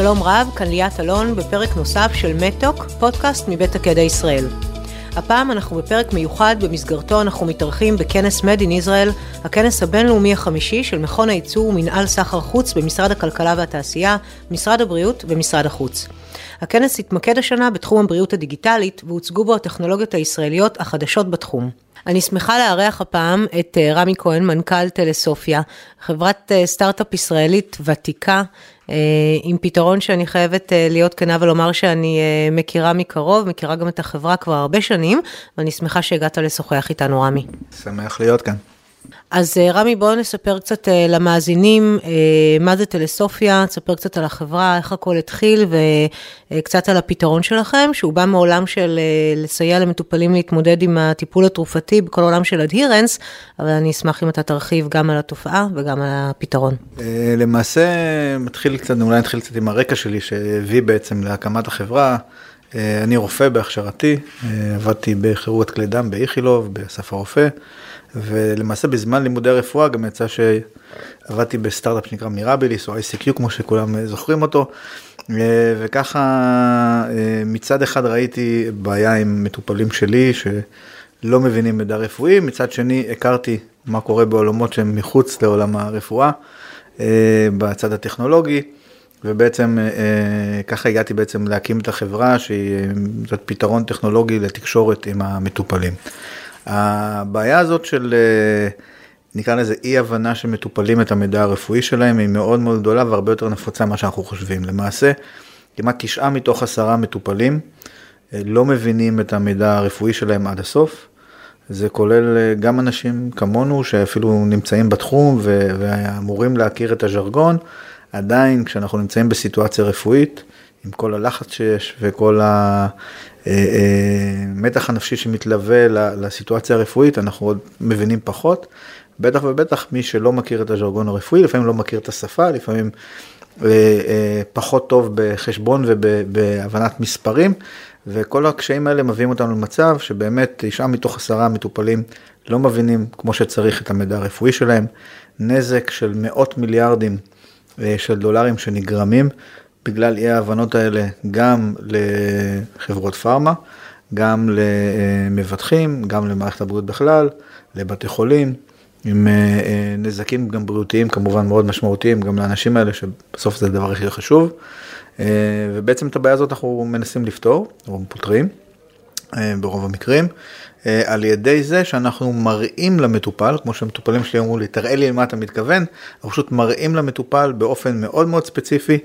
שלום רב, כאן ליאת אלון בפרק נוסף של מתוק, פודקאסט מבית הקדע ישראל. הפעם אנחנו בפרק מיוחד, במסגרתו אנחנו מתארחים בכנס Made in Israel, הכנס הבינלאומי החמישי של מכון הייצור ומנהל סחר חוץ במשרד הכלכלה והתעשייה, משרד הבריאות ומשרד החוץ. הכנס התמקד השנה בתחום הבריאות הדיגיטלית, והוצגו בו הטכנולוגיות הישראליות החדשות בתחום. אני שמחה לארח הפעם את אה, רמי כהן, מנכ"ל טלסופיה, חברת אה, סטארט-אפ ישראלית ותיקה, אה, עם פתרון שאני חייבת להיות כנה ולומר שאני מכירה מקרוב, מכירה גם את החברה כבר הרבה שנים, ואני שמחה שהגעת לשוחח איתנו, רמי. שמח להיות כאן. אז אה, רמי, בואו נספר קצת אה, למאזינים אה, מה זה טלסופיה, תספר קצת על החברה, איך הכל התחיל, וקצת על הפתרון שלכם, שהוא בא מעולם של לסייע למטופלים להתמודד עם הטיפול התרופתי בכל עולם של אדהירנס, אבל אני אשמח אם אתה תרחיב גם על התופעה וגם על הפתרון. למעשה, מתחיל קצת, אולי נתחיל קצת עם הרקע שלי, שהביא בעצם להקמת החברה. אני רופא בהכשרתי, עבדתי בכירורגת כלי דם באיכילוב, באסף הרופא. ולמעשה בזמן לימודי הרפואה גם יצא שעבדתי בסטארט-אפ שנקרא מירביליס או ICQ כמו שכולם זוכרים אותו. וככה מצד אחד ראיתי בעיה עם מטופלים שלי שלא מבינים מידע רפואי, מצד שני הכרתי מה קורה בעולמות שהם מחוץ לעולם הרפואה, בצד הטכנולוגי. ובעצם ככה הגעתי בעצם להקים את החברה שהיא פתרון טכנולוגי לתקשורת עם המטופלים. הבעיה הזאת של, אה, נקרא לזה אי הבנה שמטופלים את המידע הרפואי שלהם, היא מאוד מאוד גדולה והרבה יותר נפוצה ממה שאנחנו חושבים. למעשה, כמעט תשעה מתוך עשרה מטופלים אה, לא מבינים את המידע הרפואי שלהם עד הסוף. זה כולל אה, גם אנשים כמונו שאפילו נמצאים בתחום ואמורים להכיר את הז'רגון, עדיין כשאנחנו נמצאים בסיטואציה רפואית, עם כל הלחץ שיש וכל המתח הנפשי שמתלווה לסיטואציה הרפואית, אנחנו עוד מבינים פחות. בטח ובטח מי שלא מכיר את הז'רגון הרפואי, לפעמים לא מכיר את השפה, לפעמים אה, אה, פחות טוב בחשבון ובהבנת מספרים, וכל הקשיים האלה מביאים אותנו למצב שבאמת תשעה מתוך עשרה מטופלים לא מבינים כמו שצריך את המידע הרפואי שלהם, נזק של מאות מיליארדים אה, של דולרים שנגרמים בגלל אי ההבנות האלה גם לחברות פארמה, גם למבטחים, גם למערכת הבריאות בכלל, לבתי חולים, עם אה, אה, נזקים גם בריאותיים כמובן מאוד משמעותיים גם לאנשים האלה שבסוף זה הדבר הכי חשוב. אה, ובעצם את הבעיה הזאת אנחנו מנסים לפתור, או פותרים ברוב המקרים, על ידי זה שאנחנו מראים למטופל, כמו שהמטופלים שלי אמרו לי, תראה לי למה אתה מתכוון, אנחנו פשוט מראים למטופל באופן מאוד מאוד ספציפי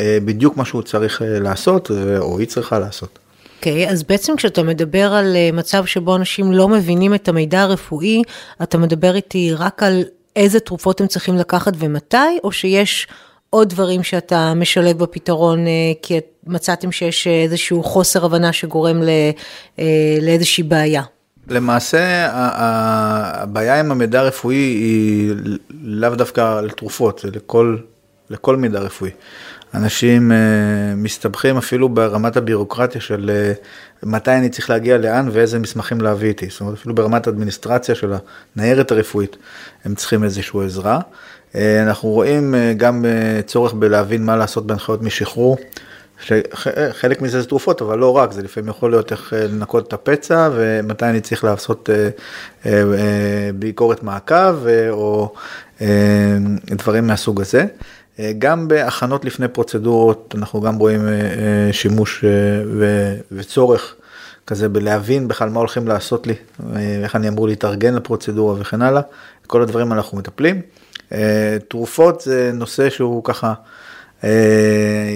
בדיוק מה שהוא צריך אה, לעשות, או היא צריכה לעשות. אוקיי, okay, אז בעצם כשאתה מדבר על אה, מצב שבו אנשים לא מבינים את המידע הרפואי, אתה מדבר איתי רק על איזה תרופות הם צריכים לקחת ומתי, או שיש עוד דברים שאתה משלב בפתרון, כי מצאתם שיש איזשהו חוסר הבנה שגורם לאיזושהי בעיה? למעשה הבעיה עם המידע הרפואי היא לאו דווקא על תרופות, זה לכל, לכל מידע רפואי. אנשים uh, מסתבכים אפילו ברמת הבירוקרטיה של uh, מתי אני צריך להגיע לאן ואיזה מסמכים להביא איתי. זאת אומרת, אפילו ברמת האדמיניסטרציה של הניירת הרפואית, הם צריכים איזושהי עזרה. Uh, אנחנו רואים גם צורך בלהבין מה לעשות בהנחיות משחרור. חלק מזה זה תרופות, אבל לא רק, זה לפעמים יכול להיות איך לנקות את הפצע ומתי אני צריך לעשות ביקורת מעקב או דברים מהסוג הזה. אה, גם בהכנות לפני פרוצדורות אנחנו גם רואים אה, אה, שימוש וצורך כזה בלהבין בכלל מה הולכים לעשות לי, איך אני אמור להתארגן לפרוצדורה וכן הלאה, כל הדברים אנחנו מטפלים. תרופות זה נושא שהוא ככה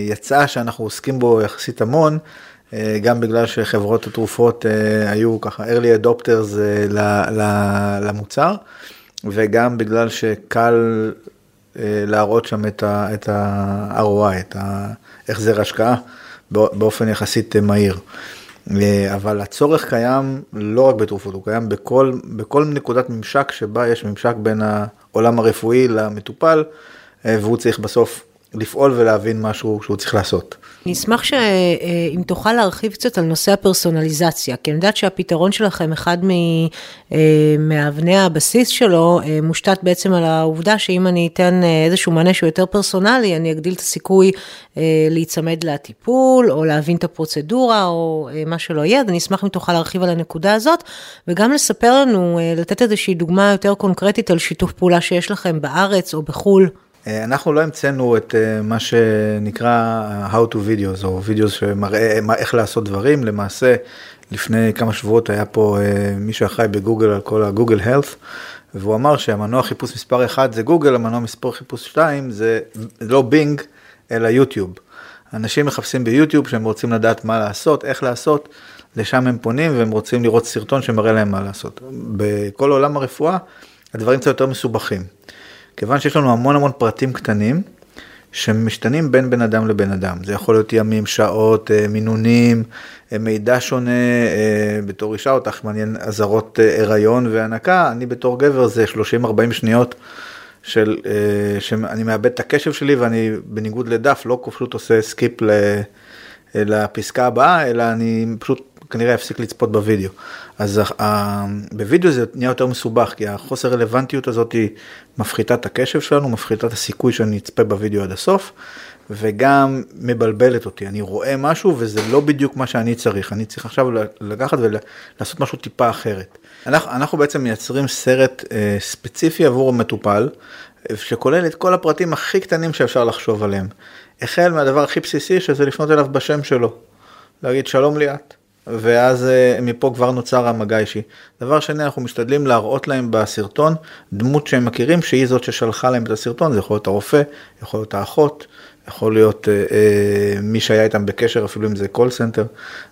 יצא שאנחנו עוסקים בו יחסית המון, גם בגלל שחברות התרופות היו ככה early adopters למוצר, וגם בגלל שקל להראות שם את ה-ROI, את ההחזר השקעה, באופן יחסית מהיר. אה, אבל הצורך קיים לא רק בתרופות, הוא קיים בכל, בכל נקודת ממשק שבה יש ממשק בין העולם הרפואי למטופל, אה, והוא צריך בסוף לפעול ולהבין משהו שהוא צריך לעשות. אני אשמח שאם תוכל להרחיב קצת על נושא הפרסונליזציה, כי אני יודעת שהפתרון שלכם, אחד מאבני הבסיס שלו, מושתת בעצם על העובדה שאם אני אתן איזשהו מענה שהוא יותר פרסונלי, אני אגדיל את הסיכוי להיצמד לטיפול, או להבין את הפרוצדורה, או מה שלא יהיה, אז אני אשמח אם תוכל להרחיב על הנקודה הזאת, וגם לספר לנו, לתת איזושהי דוגמה יותר קונקרטית על שיתוף פעולה שיש לכם בארץ או בחו"ל. אה, אנחנו לא המצאנו את אה, מה שנקרא How to videos או videos שמראה איך לעשות דברים, למעשה לפני כמה שבועות היה פה אה, מישהו אחראי בגוגל על כל הגוגל הלף והוא אמר שהמנוע חיפוש מספר 1 זה גוגל, המנוע מספר חיפוש 2 זה לא בינג אלא יוטיוב. אנשים מחפשים ביוטיוב שהם רוצים לדעת מה לעשות, איך לעשות, לשם הם פונים והם רוצים לראות סרטון שמראה להם מה לעשות. בכל עולם הרפואה הדברים קצת יותר מסובכים. כיוון שיש לנו המון המון פרטים קטנים שמשתנים בין בן אדם לבן אדם. זה יכול להיות ימים, שעות, אה, מינונים, אה, מידע שונה, אה, בתור אישה אותך מעניין אזהרות הריון והנקה, אני בתור גבר זה 30-40 שניות של, שאני מאבד את הקשב שלי ואני בניגוד לדף לא פשוט עושה skip לפסקה הבאה, אלא אני פשוט כנראה יפסיק לצפות בווידאו. אז בווידאו זה נהיה יותר מסובך, כי החוסר רלוונטיות הזאת היא מפחיתה את הקשב שלנו, מפחיתה את הסיכוי שאני אצפה בווידאו עד הסוף, וגם מבלבלת אותי. אני רואה משהו וזה לא בדיוק מה שאני צריך, אני צריך עכשיו לקחת ולעשות משהו טיפה אחרת. אנחנו, אנחנו בעצם מייצרים סרט אה, ספציפי עבור המטופל, שכולל את כל הפרטים הכי קטנים שאפשר לחשוב עליהם. החל מהדבר הכי בסיסי שזה לפנות אליו בשם שלו. להגיד שלום ליאת, ואז אה, מפה כבר נוצר המגע אישי. דבר שני, אנחנו משתדלים להראות להם בסרטון דמות שהם מכירים, שהיא זאת ששלחה להם את הסרטון, זה יכול להיות הרופא, יכול להיות האחות, יכול להיות אה, אה, מי שהיה איתם בקשר, אפילו אם זה call center,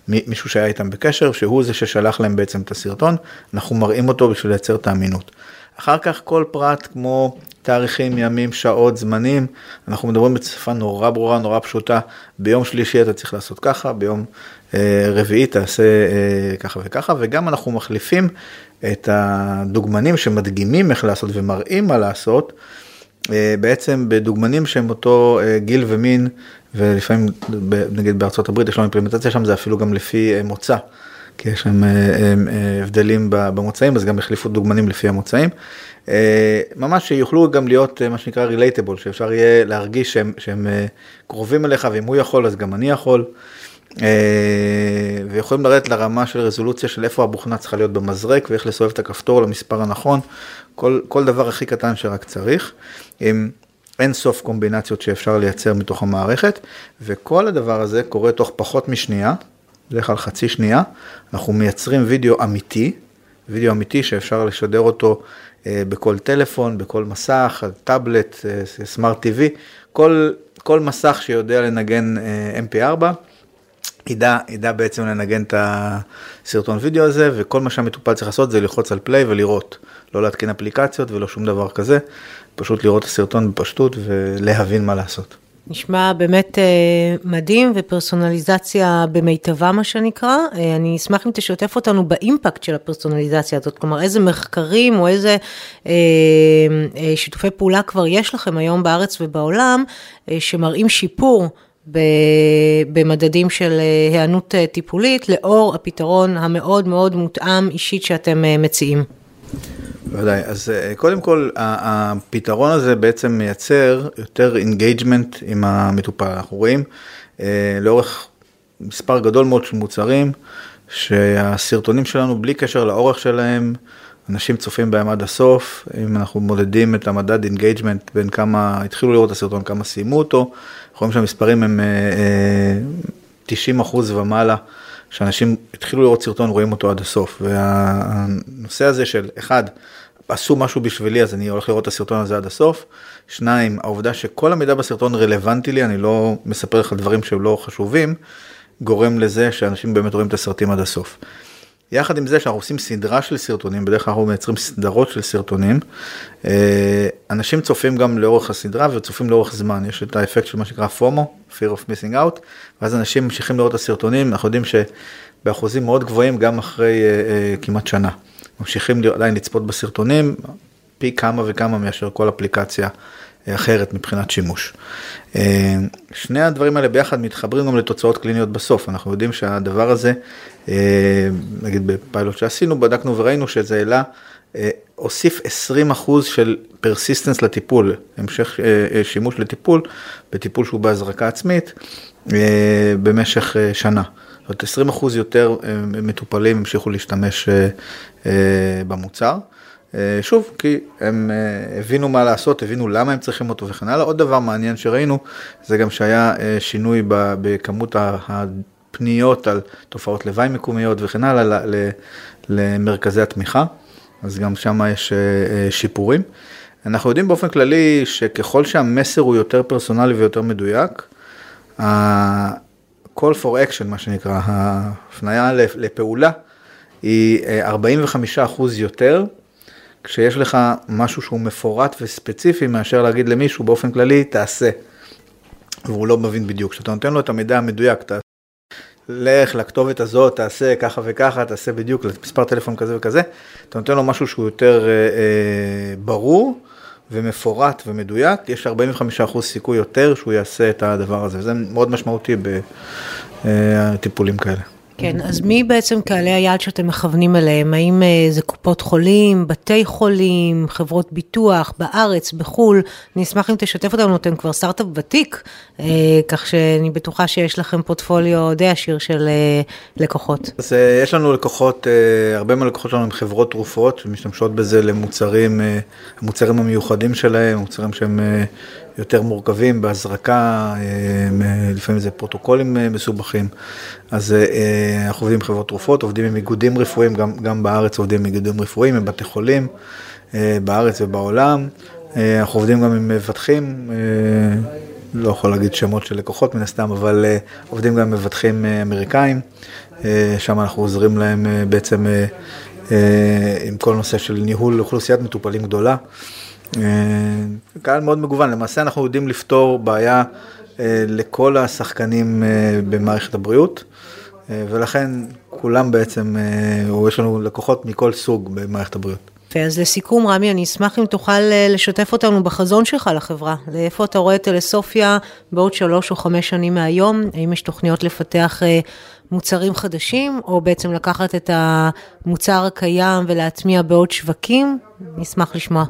מישהו שהיה איתם בקשר, שהוא זה ששלח להם בעצם את הסרטון, אנחנו מראים אותו בשביל לייצר את האמינות. אחר כך כל פרט כמו תאריכים, ימים, שעות, זמנים, אנחנו מדברים בשפה נורא ברורה, נורא פשוטה, ביום שלישי אתה צריך לעשות ככה, ביום אה, רביעי תעשה אה, ככה וככה, וגם אנחנו מחליפים את הדוגמנים שמדגימים איך לעשות ומראים מה לעשות, אה, בעצם בדוגמנים שהם אותו גיל ומין, ולפעמים נגיד בארצות הברית יש לנו אימפלמנטציה שם, זה אפילו גם לפי מוצא. כי יש שם הבדלים במוצאים, אז גם החליפו דוגמנים לפי המוצאים. ממש שיוכלו גם להיות מה שנקרא רילייטבול, שאפשר יהיה להרגיש שהם, שהם קרובים אליך, ואם הוא יכול אז גם אני יכול. אה, ויכולים לרדת לרמה של רזולוציה של איפה הבוכנה צריכה להיות במזרק ואיך לסובב את הכפתור למספר הנכון, כל, כל דבר הכי קטן שרק צריך, עם אין סוף קומבינציות שאפשר לייצר מתוך המערכת, וכל הדבר הזה קורה תוך פחות משנייה, בדרך כלל חצי שנייה, אנחנו מייצרים וידאו אמיתי, וידאו אמיתי שאפשר לשדר אותו אה, בכל טלפון, בכל מסך, טאבלט, אה, סמארט TV, כל, כל מסך שיודע לנגן MP4. ידע, ידע בעצם לנגן את הסרטון וידאו הזה, וכל מה שהמטופל צריך לעשות זה ללחוץ על פליי ולראות. לא להתקין אפליקציות ולא שום דבר כזה, פשוט לראות את הסרטון בפשטות ולהבין מה לעשות. נשמע באמת אה, מדהים ופרסונליזציה במיטבה מה שנקרא. אה, אני אשמח אם תשתף אותנו באימפקט של הפרסונליזציה הזאת, כלומר איזה מחקרים או איזה אה, אה, שיתופי פעולה כבר יש לכם היום בארץ ובעולם אה, שמראים שיפור במדדים של אה, היענות אה, טיפולית, לאור הפתרון המאוד מאוד מותאם אישית שאתם אה, מציעים. בוודאי, אז קודם כל הפתרון הזה בעצם מייצר יותר engagement עם המטופל. אנחנו רואים לאורך מספר גדול מאוד של מוצרים, שהסרטונים שלנו בלי קשר לאורך שלהם, אנשים צופים בהם עד הסוף, אם אנחנו מודדים את המדד engagement בין כמה התחילו לראות את הסרטון, כמה סיימו אותו, אנחנו רואים שהמספרים הם 90 אה, אה, אחוז ומעלה, שאנשים התחילו לראות סרטון, רואים אותו עד הסוף. והנושא הזה של, אחד, עשו משהו בשבילי אז אני הולך לראות את הסרטון הזה עד הסוף. שניים, העובדה שכל המידע בסרטון רלוונטי לי, אני לא מספר לך דברים שהם לא חשובים, גורם לזה שאנשים באמת רואים את הסרטים עד הסוף. יחד עם זה שאנחנו עושים סדרה של סרטונים, בדרך כלל אנחנו מייצרים סדרות של סרטונים, אה, אנשים צופים גם לאורך הסדרה וצופים לאורך זמן, יש את האפקט של מה שנקרא FOMO, Fear of Missing Out, ואז אנשים ממשיכים לראות את הסרטונים, אנחנו יודעים שבאחוזים מאוד גבוהים גם אחרי אה, אה, כמעט שנה, ממשיכים עדיין לצפות בסרטונים, פי כמה וכמה מאשר כל אפליקציה אחרת מבחינת שימוש. שני הדברים האלה ביחד מתחברים גם לתוצאות קליניות בסוף, אנחנו יודעים שהדבר הזה, נגיד בפיילוט שעשינו, בדקנו וראינו שזה העלה הוסיף 20% של persistence לטיפול, המשך שימוש לטיפול, בטיפול שהוא בהזרקה עצמית, במשך שנה. זאת אומרת, 20% יותר מטופלים המשיכו להשתמש במוצר. שוב, כי הם הבינו מה לעשות, הבינו למה הם צריכים אותו וכן הלאה. עוד דבר מעניין שראינו, זה גם שהיה שינוי בכמות הפניות על תופעות לוואי מקומיות וכן הלאה למרכזי התמיכה. אז גם שם יש שיפורים. אנחנו יודעים באופן כללי שככל שהמסר הוא יותר פרסונלי ויותר מדויק, call for action, מה שנקרא, ההפניה לפעולה, היא 45% יותר, כשיש לך משהו שהוא מפורט וספציפי, מאשר להגיד למישהו באופן כללי, תעשה. והוא לא מבין בדיוק. כשאתה נותן לו את המידע המדויק, אתה לך לכתובת הזאת, תעשה ככה וככה, תעשה בדיוק למספר טלפון כזה וכזה, אתה נותן לו משהו שהוא יותר אה, אה, ברור ומפורט ומדויק, יש 45% סיכוי יותר שהוא יעשה את הדבר הזה, וזה מאוד משמעותי בטיפולים כאלה. כן, אז מי בעצם קהלי היעד שאתם מכוונים אליהם? האם אה, זה קופות חולים, בתי חולים, חברות ביטוח, בארץ, בחו"ל? אני אשמח אם תשתף אותנו, אתם כבר סטארט-אפ ותיק, אה, כך שאני בטוחה שיש לכם פורטפוליו די עשיר של אה, לקוחות. אז יש לנו לקוחות, הרבה מהלקוחות שלנו הם חברות תרופות, שמשתמשות בזה למוצרים, המוצרים המיוחדים שלהם, מוצרים שהם יותר מורכבים בהזרקה, אה, לפעמים זה פרוטוקולים אה, מסובכים. אז אה, אנחנו עובדים עם חברות תרופות, עובדים עם איגודים רפואיים, גם, גם בארץ עובדים עם איגודים רפואיים, עם בתי חולים, בארץ ובעולם. אנחנו עובדים גם עם מבטחים, לא יכול להגיד שמות של לקוחות מן הסתם, אבל עובדים גם עם מבטחים אמריקאים, שם אנחנו עוזרים להם בעצם עם כל נושא של ניהול אוכלוסיית מטופלים גדולה. אה, קהל מאוד מגוון, למעשה אנחנו יודעים לפתור בעיה אה, לכל השחקנים אה, במערכת הבריאות, ולכן כולם בעצם, או יש לנו לקוחות מכל סוג במערכת הבריאות. אז לסיכום, רמי, אני אשמח אם תוכל לשתף אותנו בחזון שלך לחברה. לאיפה אתה רואה טלסופיה בעוד שלוש או חמש שנים מהיום? האם יש תוכניות לפתח מוצרים חדשים, או בעצם לקחת את המוצר הקיים ולהטמיע בעוד שווקים? נשמח לשמוע.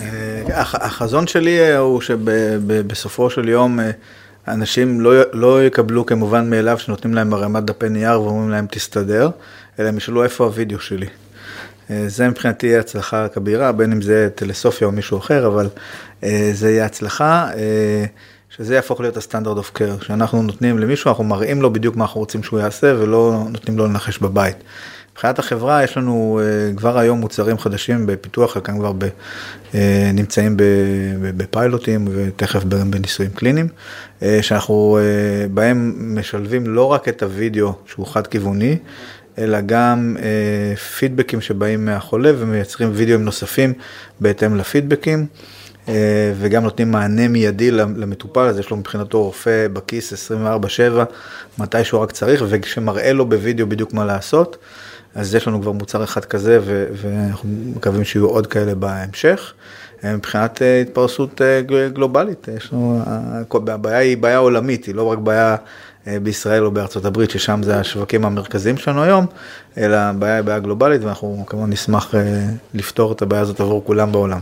אה, החזון שלי אה, הוא שבסופו של יום אה, אנשים לא, לא יקבלו כמובן מאליו שנותנים להם ערימת דפי נייר ואומרים להם תסתדר, אלא הם ישאלו איפה הוידאו שלי. זה מבחינתי הצלחה כבירה, בין אם זה טלסופיה או מישהו אחר, אבל זה יהיה הצלחה, שזה יהפוך להיות הסטנדרט אוף קר, שאנחנו נותנים למישהו, אנחנו מראים לו בדיוק מה אנחנו רוצים שהוא יעשה ולא נותנים לו לנחש בבית. מבחינת החברה יש לנו אה, כבר היום מוצרים חדשים בפיתוח, חלקם כבר ב, אה, נמצאים בפיילוטים ותכף בניסויים קליניים, אה, שאנחנו בהם משלבים לא רק את הוידאו שהוא חד כיווני, אלא גם פידבקים שבאים מהחולה ומייצרים וידאוים נוספים בהתאם לפידבקים. וגם נותנים מענה מיידי למטופל, אז יש לו מבחינתו רופא בכיס 24/7, מתי שהוא רק צריך, ושמראה לו בווידאו בדיוק מה לעשות. אז יש לנו כבר מוצר אחד כזה, ואנחנו מקווים שיהיו עוד כאלה בהמשך. מבחינת אה, התפרסות אה, גלובלית, יש לנו, הבעיה היא בעיה עולמית, היא לא רק בעיה אה, בישראל או בארצות הברית, ששם זה השווקים המרכזיים שלנו היום, אלא הבעיה היא בעיה גלובלית, ואנחנו כמובן נשמח לפתור את הבעיה הזאת עבור כולם בעולם.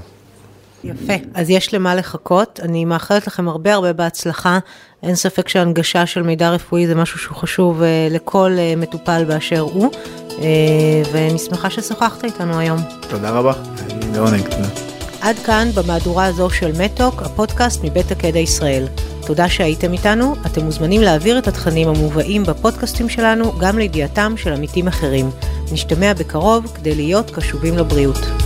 יפה, אז יש למה לחכות. אני מאחלת לכם הרבה הרבה בהצלחה. אין ספק שהנגשה של מידע רפואי זה משהו שהוא חשוב לכל מטופל באשר הוא. אה, ואני שמחה ששוחחת איתנו היום. תודה רבה, לעונג, תודה. עד כאן במהדורה הזו של מטוק, הפודקאסט מבית הקדע ישראל. תודה שהייתם איתנו, אתם מוזמנים להעביר את התכנים המובאים בפודקאסטים שלנו גם לידיעתם של עמיתים אחרים. נשתמע בקרוב כדי להיות קשובים לבריאות.